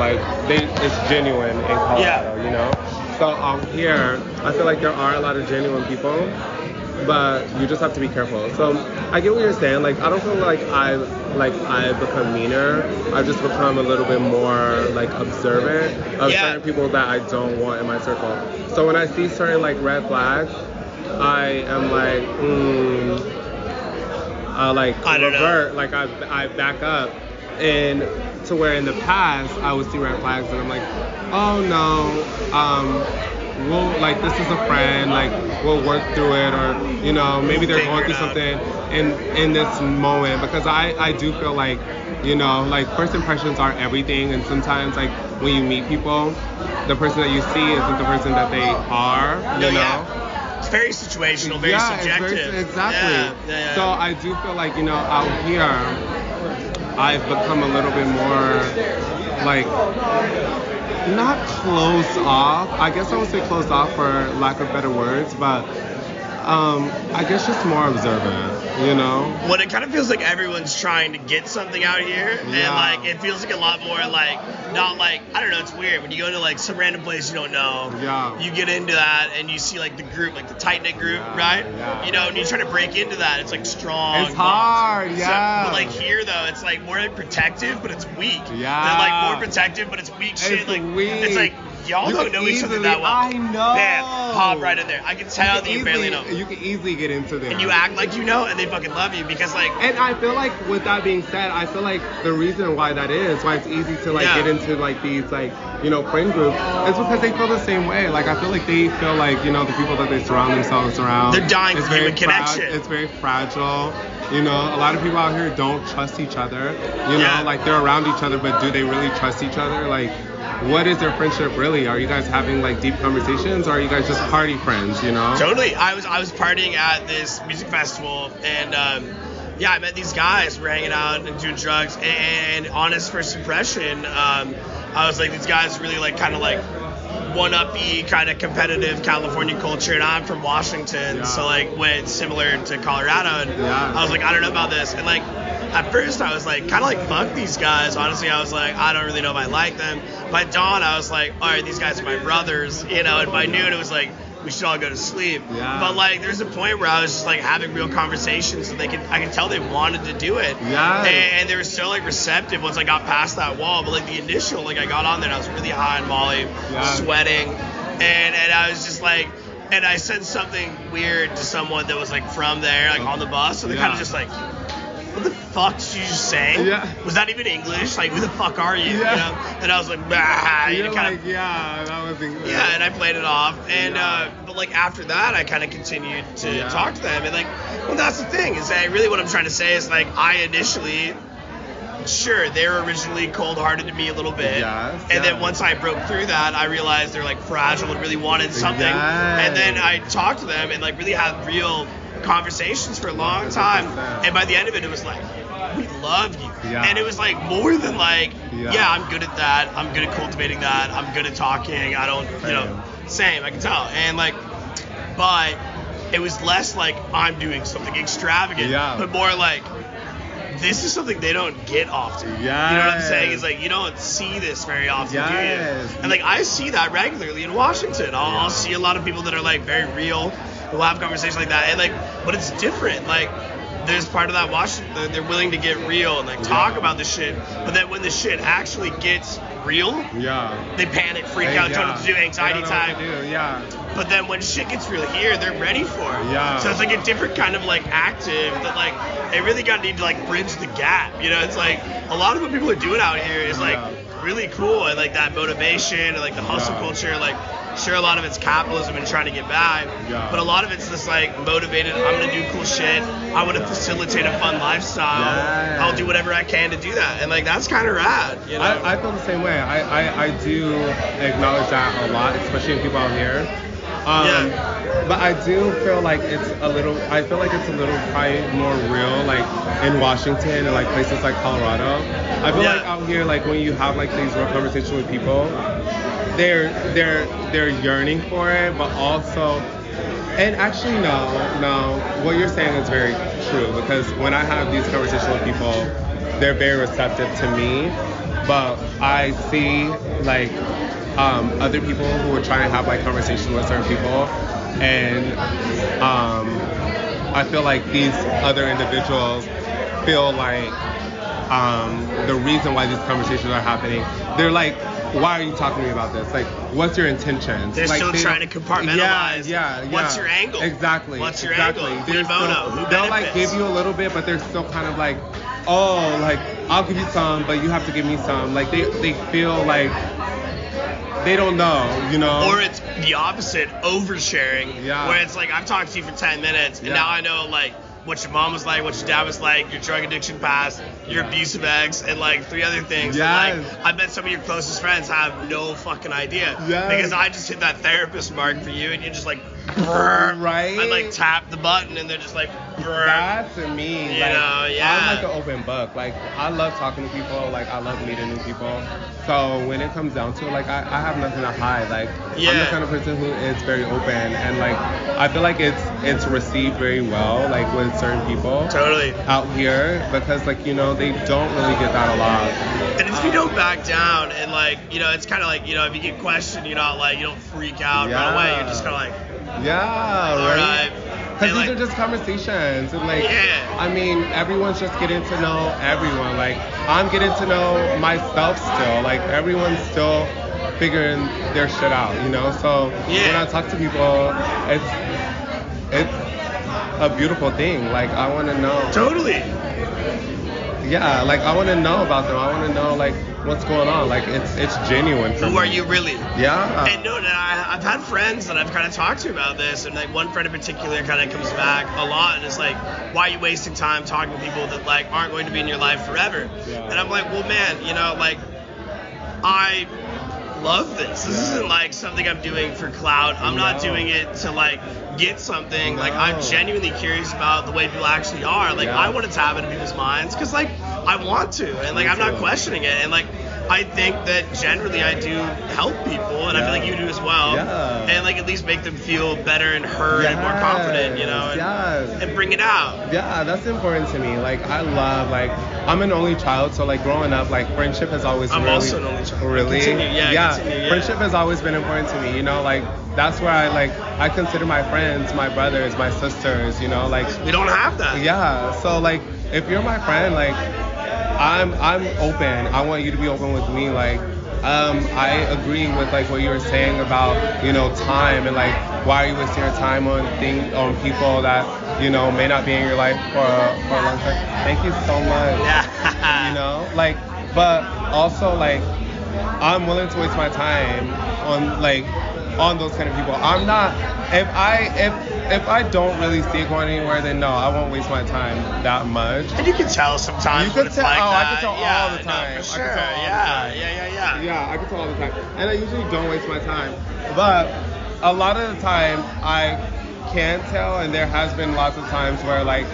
like they it's genuine in Colorado, Yeah. you know. So um, here, I feel like there are a lot of genuine people, but you just have to be careful. So I get what you're saying. Like I don't feel like I like I've become meaner. I've just become a little bit more like observant of Yeah. certain people that I don't want in my circle. So when I see certain like red flags, I am like, mm, uh, like I don't know. revert, like I, I back up, and to where in the past I would see red flags and I'm like, oh no, um, we'll like this is a friend, like we'll work through it, or you know maybe they're going through something in in this moment because I I do feel like you know like first impressions are everything, and sometimes like when you meet people, the person that you see isn't the person that they are, you No, know. yeah. It's very situational, very yeah, subjective. very- exactly. Yeah, yeah. So I do feel like you know out here, I've become a little bit more like not closed off. I guess I would say closed off for lack of better words, but um, I guess just more observant. You know? When it kind of feels like everyone's trying to get something out here, and like it feels like a lot more like not like I don't know. It's weird when you go to like some random place you don't know. Yeah. You get into that and you see like the group, like the tight knit group, Yeah, right? yeah. You know, and you try to break into that. It's like strong. It's hard, yeah. but like here though, it's like more like protective, but it's weak. Yeah. They're like more protective, but it's weak shit. It's like weak. it's like y'all You don't know each other that well. I know. Bam, pop right in there. I can tell You that can you barely easily- know. You can easily get into there. and you act like you know, and they fucking love you because like And I feel like with that being said, I feel like the reason why that is, why it's easy to like Yeah. get into like these like, you know, friend groups, is because they feel the same way. Like I feel like they feel like, you know, the people that they surround themselves around. They're dying for human connection. It's very fragile. You know, a lot of people out here don't trust each other. You know, Yeah. like they're around each other, but do they really trust each other? Like what is their friendship really? Are you guys having like deep conversations or are you guys just party friends, you know? Totally. I was I was partying at this music festival and um, yeah, I met these guys. We're hanging out and doing drugs. And honest first impression, um, I was like, these guys really like kind of like one uppy kind of competitive California culture, and I'm from Washington, Yeah. so like went similar to Colorado, and Yeah. I was like, I don't know about this, and like at first I was like kind of like fuck these guys. Honestly, I was like, I don't really know if I like them. By dawn, I was like, all right, these guys are my brothers, you know, and by noon it was like. We should all go to sleep. Yeah. But like, there's a point where I was just like having real conversations, and they could, I could tell they wanted to do it. Yeah. And, and they were so like receptive once I got past that wall. But like the initial, like I got on there, and I was really high on Molly, Yeah. sweating, and and I was just like, and I said something weird to someone that was like from there, like on the bus, and they kind of just like, what the fuck did you just say? Yeah. Was that even English? Like, who the fuck are you? Yeah. You know? And I was like, bah, you You're know, like, of. yeah, that was English. Yeah, and I played it off, and Yeah. uh, but like after that, I kind of continued to Yeah. talk to them, and like, well, that's the thing is that really what I'm trying to say is like I initially, sure, they were originally cold-hearted to me a little bit, Yes, and then once I broke through that, I realized they're like fragile and really wanted something, Yes. and then I talked to them and like really had real conversations for a long time, and by the end of it, it was like. We love you, Yeah. and it was like more than like, Yeah. yeah, I'm good at that. I'm good at cultivating that. I'm good at talking. I don't, you know, same. I can tell. And like, but it was less like I'm doing something extravagant, Yeah. but more like this is something they don't get often. You know what I'm saying? It's like you don't see this very often, do you? And like I see that regularly in Washington. I'll, I'll see a lot of people that are like very real, who'll have conversations like that, and like, but it's different. Like. There's part of that watch they're- willing to get real and like talk Yeah. about the shit, but then when the shit actually gets real, Yeah. they panic, freak Hey, out, don't know yeah. what to do, anxiety don't know what time. do, Yeah. But then when shit gets real here, they're ready for it. Yeah. So it's like a different kind of like active that like they really got to need to like bridge the gap. You know, it's like a lot of what people are doing out here is like Yeah. really cool and like that motivation and like the hustle Yeah. culture. Like sure, a lot of it's capitalism and trying to get by, Yeah. but a lot of it's just like motivated. I'm gonna do cool shit. I want to facilitate a fun lifestyle. Yeah. I'll do whatever I can to do that, and like that's kind of rad. You know. I, I feel the same way. I, I, I do acknowledge that a lot, especially in people out here. Um, Yeah. But I do feel like it's a little. I feel like it's a little probably more real, like in Washington and like places like Colorado. I feel Yeah. like out here, like when you have like these real conversations with people, they're they're they're yearning for it, but also. And actually, no, no. What you're saying is very true because when I have these conversations with people, they're very receptive to me. But I see like um, other people who are trying to have like conversations with certain people, and um, I feel like these other individuals feel like um, the reason why these conversations are happening. They're like, why are you talking to me about this? Like, what's your intentions? They're like, still they trying to compartmentalize. Yeah, yeah, yeah. What's your angle? Exactly. What's your exactly. angle? They're bono? still- they'll like give you a little bit, but they're still kind of like, oh, like I'll give you some, but you have to give me some. Like they they feel like they don't know, you know. Or it's the opposite, oversharing. Yeah. Where it's like I've talked to you for 10 minutes, and Yeah. now I know like what your mom was like, what your dad was like, your drug addiction past, your abusive ex, and like three other things. And, like I bet some of your closest friends have no fucking idea. Yes. Because I just hit that therapist mark for you, and you're just like. Right. I like tap the button, and they're just like, brrr. That's me. You like, know, yeah. I'm like an open book. Like I love talking to people. Like I love meeting new people. So when it comes down to it, like I, I have nothing to hide. Like I'm the kind of person who is very open and like I feel like it's it's received very well like with certain people Totally. out here because like you know they don't really get that a lot. And if you don't back down and like, you know, it's kind of like, you know, if you get questioned, you're not like, you don't freak out right away. You're just kind of like, Yeah, all right. right. Because these like- are just conversations, and like, Yeah. I mean, everyone's just getting to know everyone. Like, I'm getting to know myself still. Like, everyone's still figuring their shit out, you know. So Yeah. when I talk to people, it's it's a beautiful thing. Like, I want to know. Totally. Yeah, like I want to know about them. I want to know like what's going on. Like, it's it's genuine for Who me. are you really? Yeah. And no, no, I, I've had friends that I've kind of talked to about this, and like one friend in particular kind of comes back a lot and is like, "Why are you wasting time talking to people that like aren't going to be in your life forever?" Yeah. And I'm like, "Well, man, you know, like I love this. This Yeah. isn't like something I'm doing for clout. I'm not doing it to like get something. Like I'm genuinely curious about the way people actually are. Like Yeah. I want to tap into people's minds because like I want to, and like Me I'm not questioning it, and like." I think that generally I do help people, and I feel like you do as well. Yeah. And like at least make them feel better and heard and more confident, you know, and, Yes. and bring it out. Yeah, that's important to me. Like I love like I'm an only child, so like growing up, like friendship has always I'm really also an only child. really Continue, yeah, continue, yeah. friendship has always been important to me. You know, like that's where I like I consider my friends, my brothers, my sisters. You know, like We don't have that. yeah. So like if you're my friend, like I'm I'm open. I want you to be open with me. Like um, I agree with like what you were saying about you know time and like why are you wasting your time on things on people that you know may not be in your life for for a long time. Thank you so much. Yeah. You know, like but also like I'm willing to waste my time on like on those kind of people. I'm not if I if if I don't really see it going anywhere, then no, I won't waste my time that much. And you can tell sometimes You can tell- like oh, I that. can tell all yeah, the no, time. I for sure. tell all the yeah, time. yeah, yeah, yeah. Yeah, I can tell all the time, and I usually don't waste my time. But a lot of the time, I can tell, and there has been lots of times where like.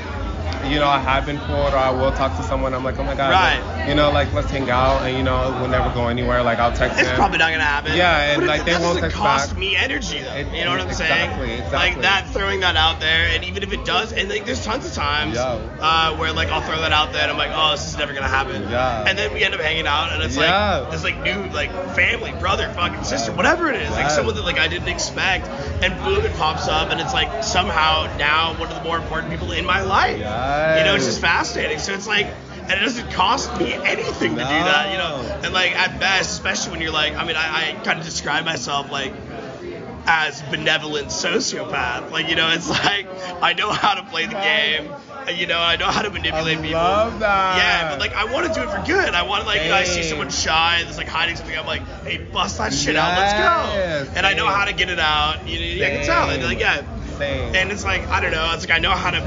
You know, I have been fooled, or I will talk to someone. I'm like, oh my god, Right. You know, like let's hang out, and you know, we'll never go anywhere. Like I'll text It's them. probably not gonna happen. Yeah, and, but it- like, they won't text cost back. me energy though. It- you know what I'm exactly, saying? exactly. Like that, throwing that out there, and even if it does, and like there's tons of times uh, where like I'll throw that out there, and I'm like, oh, this is never gonna happen. Yeah. And then we end up hanging out, and it's Yeah. like this like new like family, brother, fucking sister, whatever it is, like someone that like I didn't expect, and boom, it pops up, and it's like somehow now one of the more important people in my life. Yes. You know, it's just fascinating. So it's like, and it doesn't cost me anything to do that, you know. And like at best, especially when you're like, I mean, I, I kind of describe myself like as benevolent sociopath. Like, you know, it's like I know how to play the game. You know, I know how to manipulate I people. love that. Yeah, but like I want to do it for good. I want to like, you know, I see someone shy that's like hiding something. I'm like, hey, bust that shit out. Let's go. And I know how to get it out. You know, I can tell. And like, yeah. And it's like I don't know. It's like I know how to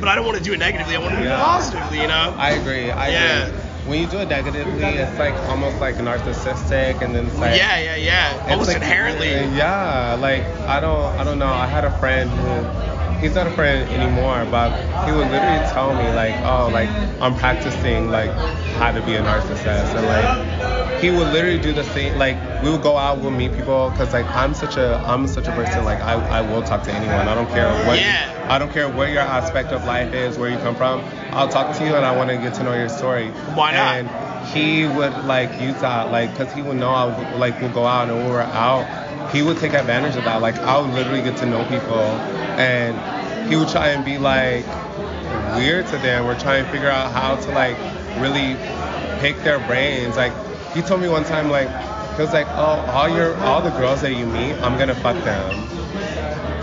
but I don't want to do it negatively. I want to do it Yeah. positively. You know. I agree. I Yeah. agree. When you do it negatively, it's like almost like narcissistic, and then it's like yeah, yeah, yeah. It's Almost like- inherently. Yeah, like I don't, I don't know. I had a friend who, he's not a friend anymore, but he would literally tell me like, oh, like I'm practicing like how to be a narcissist, and like he would literally do the same. Like we would go out, we'll meet people, cause like I'm such a, I'm such a person. Like I, I will talk to anyone. I don't care what. Yeah. I don't care what your aspect of life is, where you come from. I'll talk to you, and I want to get to know your story. Why not? And he would like use that, like, cause he would know I would, like would go out and we were out, he would take advantage of that. Like, I would literally get to know people, and he would try and be like weird to them. We're trying to figure out how to like really pick their brains. Like, he told me one time, like, he was like, oh, all your all the girls that you meet, I'm gonna fuck them.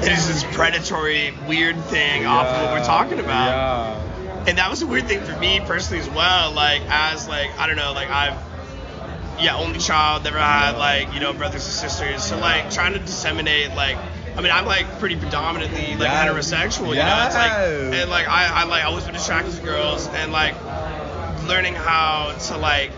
It is this predatory, weird thing off of what we're talking about. Yeah. and that was a weird thing for me personally as well. Like as like I don't know, like I've yeah only child, never had like you know brothers and sisters, so like trying to disseminate like. I mean, I'm like pretty predominantly like Yes. heterosexual, you know. It's like, and like I, I like always been attracted to girls, and like learning how to like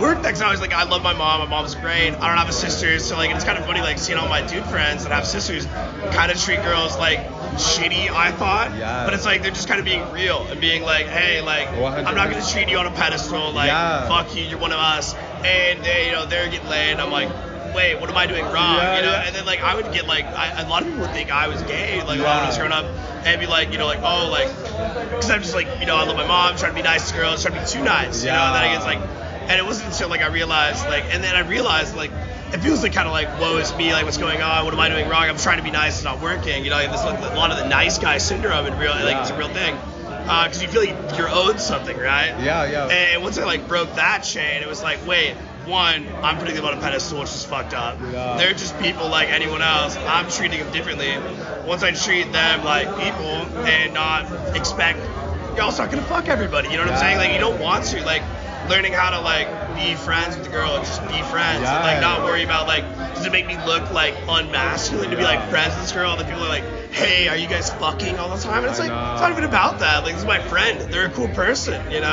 work. Cause I was like, I love my mom. My mom's great. I don't have a sister, so like it's kind of funny like seeing all my dude friends that have sisters kind of treat girls like shitty. I thought, Yes. but it's like they're just kind of being real and being like, hey, like I'm not gonna treat you on a pedestal. Like Yeah. fuck you, you're one of us. And they, you know, they're getting laid. And I'm like. Wait, what am I doing wrong? Yeah, you know, yeah. and then like I would get like I, a lot of people would think I was gay, like when I was Yeah. growing up, and be like, you know, like oh, like because I'm just like, you know, I love my mom, trying to be nice to girls, trying to be too nice, you know, and then I get like, and it wasn't until like I realized like, and then I realized like, it feels like kind of like, woe is me, like what's going on, what am I doing wrong? I'm trying to be nice, it's not working, you know, like, this like, a lot of the nice guy syndrome in real, like it's a real thing, Uh, because you feel like you're owed something, right? Yeah, yeah. And once I like broke that chain, it was like, wait, one, I'm putting them on a pedestal, which is fucked up. Yeah. They're just people like anyone else. I'm treating them differently. Once I treat them like people and not expect, also not gonna fuck everybody. You know what I'm saying? Like you don't want to. Like learning how to like be friends with the girl and just be friends and like not worry about like does it make me look like unmasculine to be like friends with this girl? And then people are like hey are you guys fucking all the time? And it's like it's not even about that. Like this is my friend. They're a cool person you know?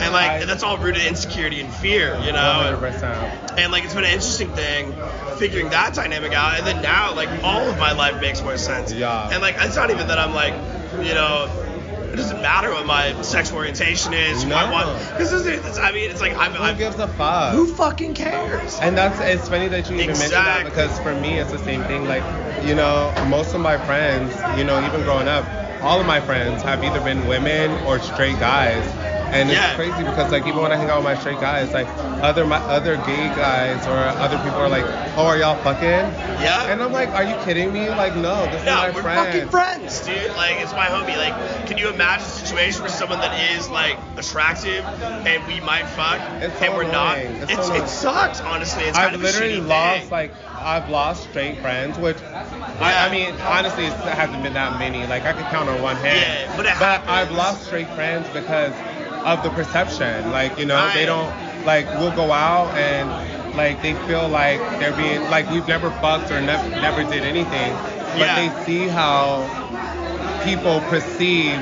And like I- that's all rooted in insecurity and fear you know? 100%. and like it's been an interesting thing figuring that dynamic out. And then now like all of my life makes more sense. Yeah. and like it's not even that i'm like you know it doesn't matter what my sexual orientation is who I No. want because it's, I mean it's like I'm, Who I'm gives a fuck? who fucking cares And that's it's funny that you even mentioned that because for me it's the same thing. Like, you know, most of my friends, you know, even growing up, all of my friends have either been women or straight guys. And it's Yeah. crazy because like even when I hang out with my straight guys, like other my other gay guys or other people are like, Oh, are y'all fucking? Yeah. And I'm like, Are you kidding me? Like, no, this No, is my we're friend. fucking friends, dude. Like, it's my homie. Like, can you imagine a situation where someone that is like attractive and we might fuck It's so and we're not? It's It's, so it sucks, honestly. It's kind I've of literally lost thing. like I've lost straight friends, which Yeah. I, I mean honestly it hasn't been that many. Like I could count on one hand. Yeah, but it I've lost straight friends because of the perception. Like you know they don't like we'll go out and like they feel like they're being like we've never fucked or never never did anything, but Yeah. they see how people perceive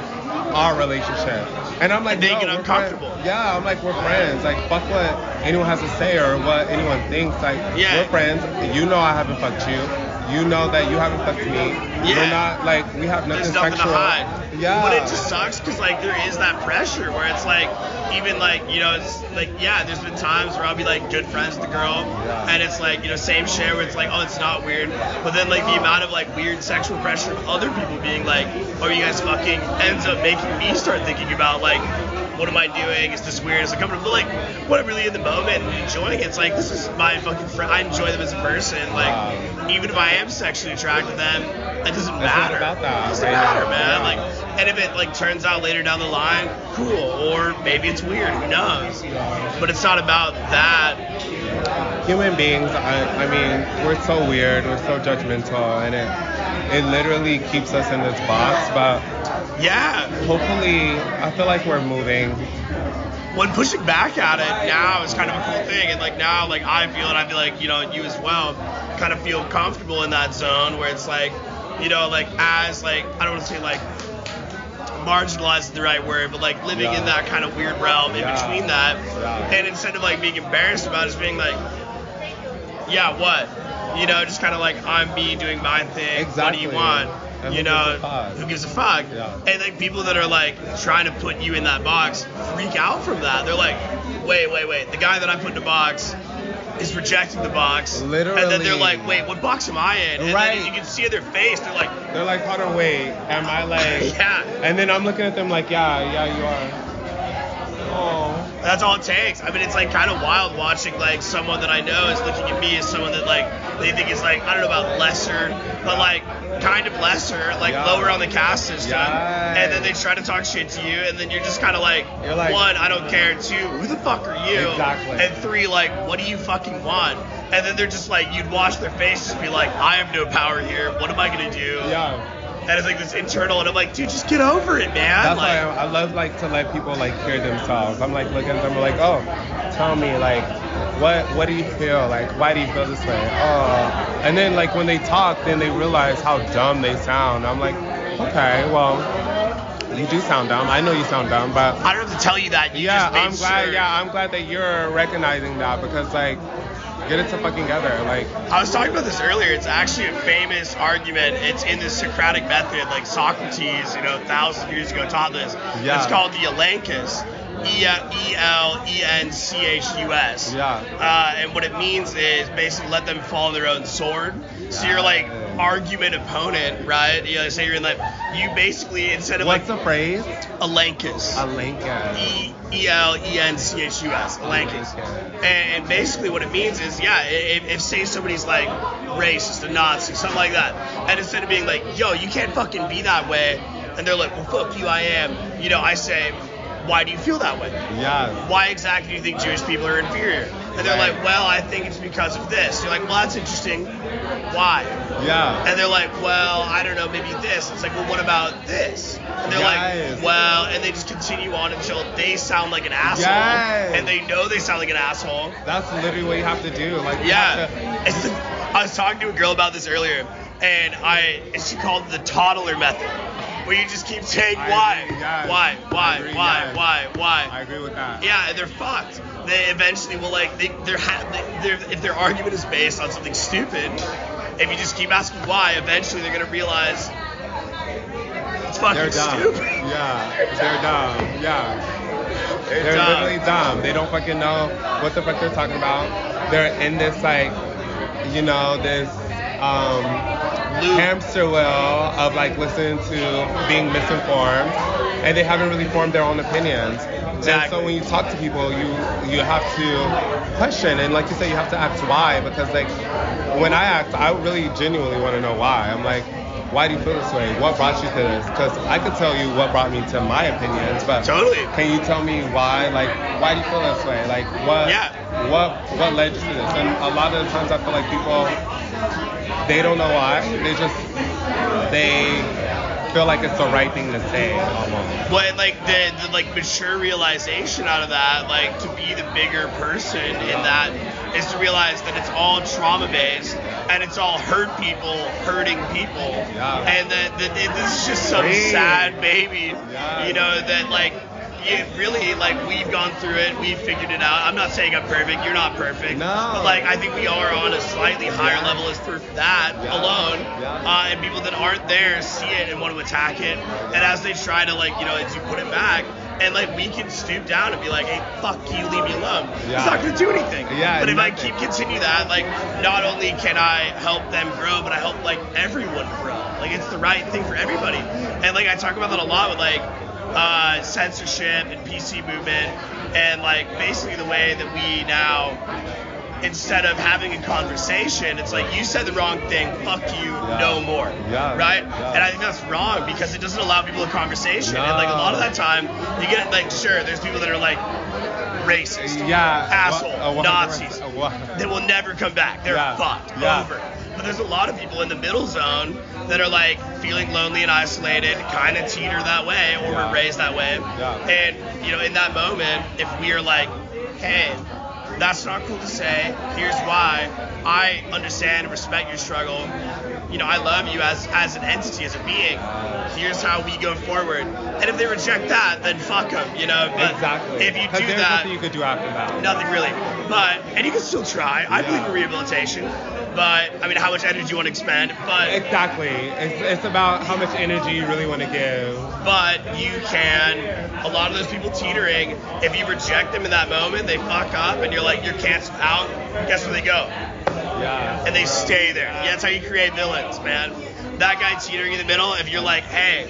our relationship. And I'm like, And they no, get uncomfortable. friends. Yeah, I'm like, we're friends. Like, fuck what anyone has to say or what anyone thinks. Like, Yeah. we're friends. You know I haven't fucked you. You know that you haven't fucked me. Yeah. We're not like we have nothing There's nothing sexual. hide. Yeah. But it just sucks because like there is that pressure where it's like even like you know it's like yeah there's been times where I'll be like good friends with the girl Yeah. and it's like you know same share where it's like oh it's not weird but then like the amount of like weird sexual pressure of other people being like oh you guys fucking ends up making me start thinking about like what am I doing? Is this weird? Is it comfortable? But like, when I'm really in the moment and enjoying it, it's like this is my fucking friend. I enjoy them as a person. Like, Wow. even if I am sexually attracted to them, it doesn't matter. about that It doesn't right matter, now. man. Yeah. Like, and if it like turns out later down the line, cool. Or maybe it's weird. Who knows? But it's not about that. Human beings, I, I mean, we're so weird. We're so judgmental, and it it literally keeps us in this box. But Yeah. hopefully, I feel like we're moving. when pushing back at it now is kind of a cool thing and like now like i feel and i feel like you know you as well kind of feel comfortable in that zone where it's like you know like as like i don't want to say like marginalized is the right word but like living Yeah. in that kind of weird realm in Yeah. between that Yeah. and instead of like being embarrassed about it just being like yeah what you know just kind of like i'm me doing my thing Exactly. what do you want And you know gives who gives a fuck Yeah. and like people that are like trying to put you in that box freak out from that. They're like, wait, wait, wait. The guy that I put in the box is rejecting the box. And then they're like, wait, what box am I in? And Right. then you can see their face, they're like, They're like, hold on, wait, am I like? yeah. And then I'm looking at them like, yeah, yeah, you are. Oh. That's all it takes. I mean, it's like kind of wild watching like someone that I know is looking at me as someone that like they think is like I don't know about lesser, but like kind of lesser, like Yeah. lower on the caste system, Yes. and then they try to talk shit to you, and then you're just kind of like, like- one, I don't care. Two, who the fuck are you? Exactly. And three, like, what do you fucking want? And then they're just like, you'd watch their face just be like, I have no power here. What am I gonna do? Yeah. And it's like this internal, and I'm like, dude, just get over it, man. That's like, why I, I love like to let people like hear themselves. I'm like looking at them like, oh, tell me like, what what do you feel? Like, why do you feel this way? Oh, and then like when they talk, then they realize how dumb they sound. I'm like, okay, well, you do sound dumb. I know you sound dumb, but I don't have to tell you that. You yeah, I'm glad. sure. Yeah, I'm glad that you're recognizing that because like, get it to fucking together. Like, I was talking about this earlier. It's actually a famous argument. It's in the Socratic method, like Socrates, you know, thousands of years ago taught this. Yeah. It's called the Elenchus. E L E N C H U S. Yeah. Uh, and what it means is basically let them fall on their own sword. So you're like. Argument opponent, right? You know, say you're in like you basically instead of what's like the phrase? Elenchus. Lincoln. E E L E N C H U S, Elenchus. Elenchus. And basically what it means is, yeah, if, if say somebody's like racist, a Nazi, something like that, and instead of being like, yo, you can't fucking be that way, and they're like, well, fuck you, I am, you know, I say, why do you feel that way? Yes. Why exactly do you think Jewish people are inferior? And they're Right. like, well, I think it's because of this. You're like, well, that's interesting. Why? Yeah. And they're like, well, I don't know, maybe this. It's like, well, what about this? And they're Yes. like, well, and they just continue on until they sound like an asshole. Yes. And they know they sound like an asshole. That's literally what you have to do. Like, Yeah. to- I was talking to a girl about this earlier, and I and she called it the toddler method, where you just keep saying why, agree, yes. why, why, agree, why, yes. why, why. I agree with that. Yeah, and they're fucked. They eventually will like they they're, ha- they, they're if their argument is based on something stupid, if you just keep asking why, eventually they're gonna realize it's fucking They're dumb. stupid. Yeah. They're dumb. Yeah. They're, They're dumb. literally dumb. They don't fucking know what the fuck they're talking about. They're in this like, you know, this um, hamster wheel of like listening to being misinformed, and they haven't really formed their own opinions. And so when you talk to people, you you have to question, and like you said, you have to ask why. Because like when I ask, I really genuinely want to know why. I'm like. Why do you feel this way? What brought you to this? Because I could tell you what brought me to my opinions, but Totally. can you tell me why? Like, why do you feel this way? Like, what? Yeah. What? What led you to this? And a lot of the times, I feel like people, they don't know why. They just, they feel like it's the right thing to say almost. But like the, the like mature realization out of that, like to be the bigger person in that, is to realize that it's all trauma based and it's all hurt people hurting people, Yeah. and that, that it, this is just some Free. sad baby, Yeah. you know that like. You really like we've gone through it, we've figured it out. I'm not saying I'm perfect, you're not perfect. No. But like I think we are on a slightly higher Yeah. level as of that Yeah. alone. Yeah. Uh, and people that aren't there see it and want to attack it. And as they try to like, you know, as you put it back, and like we can stoop down and be like, hey, fuck you, leave me alone. Yeah. It's not gonna do anything. Yeah, But if I keep continue that, like, not only can I help them grow, but I help like everyone grow. Like it's the right thing for everybody. And like I talk about that a lot with like uh, censorship and PC movement, and like basically the way that we now instead of having a conversation, it's like you said the wrong thing, fuck you, Yeah. no more. Yeah. Right? Yeah. And I think that's wrong because it doesn't allow people a conversation. And like a lot of that time, you get like sure, there's people that are like racist, Yeah. asshole, What- uh, what- Nazis. uh, They will never come back. They're fucked. Over. But there's a lot of people in the middle zone that are like feeling lonely and isolated, kind of teeter that way, or Yeah. were raised that way. Yeah. And you know, in that moment, if we are like, hey, that's not cool to say. Here's why. I understand and respect your struggle. You know, I love you as as an entity, as a being. Here's how we go forward. And if they reject that, then fuck them. You know. But exactly. if you do there's that, nothing you could do after that. nothing really. But and you can still try. I believe in rehabilitation. But I mean, how much energy you want to expend? But Exactly. It's, it's about how much energy you really want to give. but you can a lot of those people teetering if you reject them in that moment they fuck up and you're like you're canceled out guess where they go Yeah. and they stay there yeah that's how you create villains man that guy teetering in the middle if you're like hey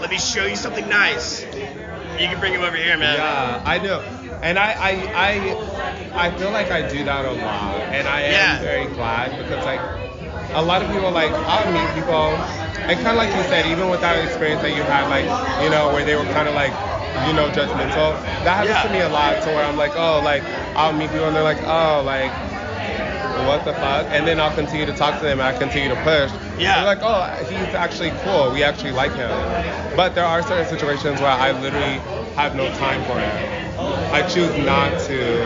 let me show you something nice you can bring him over here man Yeah, I know. And I, I, I, I feel like I do that a lot, and I am Yeah. very glad because like a lot of people like I'll meet people, and kind of like you said, even with that experience that you had, like you know where they were kind of like you know judgmental. That happens Yeah. to me a lot, to where I'm like, oh, like I'll meet people and they're like, oh, like what the fuck? And then I'll continue to talk to them and I continue to push. Yeah. They're like, oh, he's actually cool. We actually like him. But there are certain situations where I literally have no time for it. I choose not to.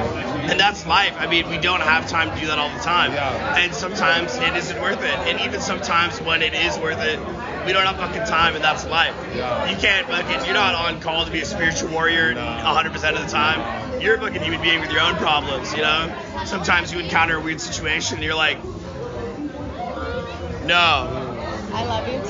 And that's life. I mean, we don't have time to do that all the time. Yeah. And sometimes it isn't worth it. And even sometimes when it is worth it, we don't have fucking time, and that's life. Yeah. You can't fucking. You're not on call to be a spiritual warrior No. 100% of the time. You're a fucking human being with your own problems. You know. Sometimes you encounter a weird situation, and you're like, no. I love you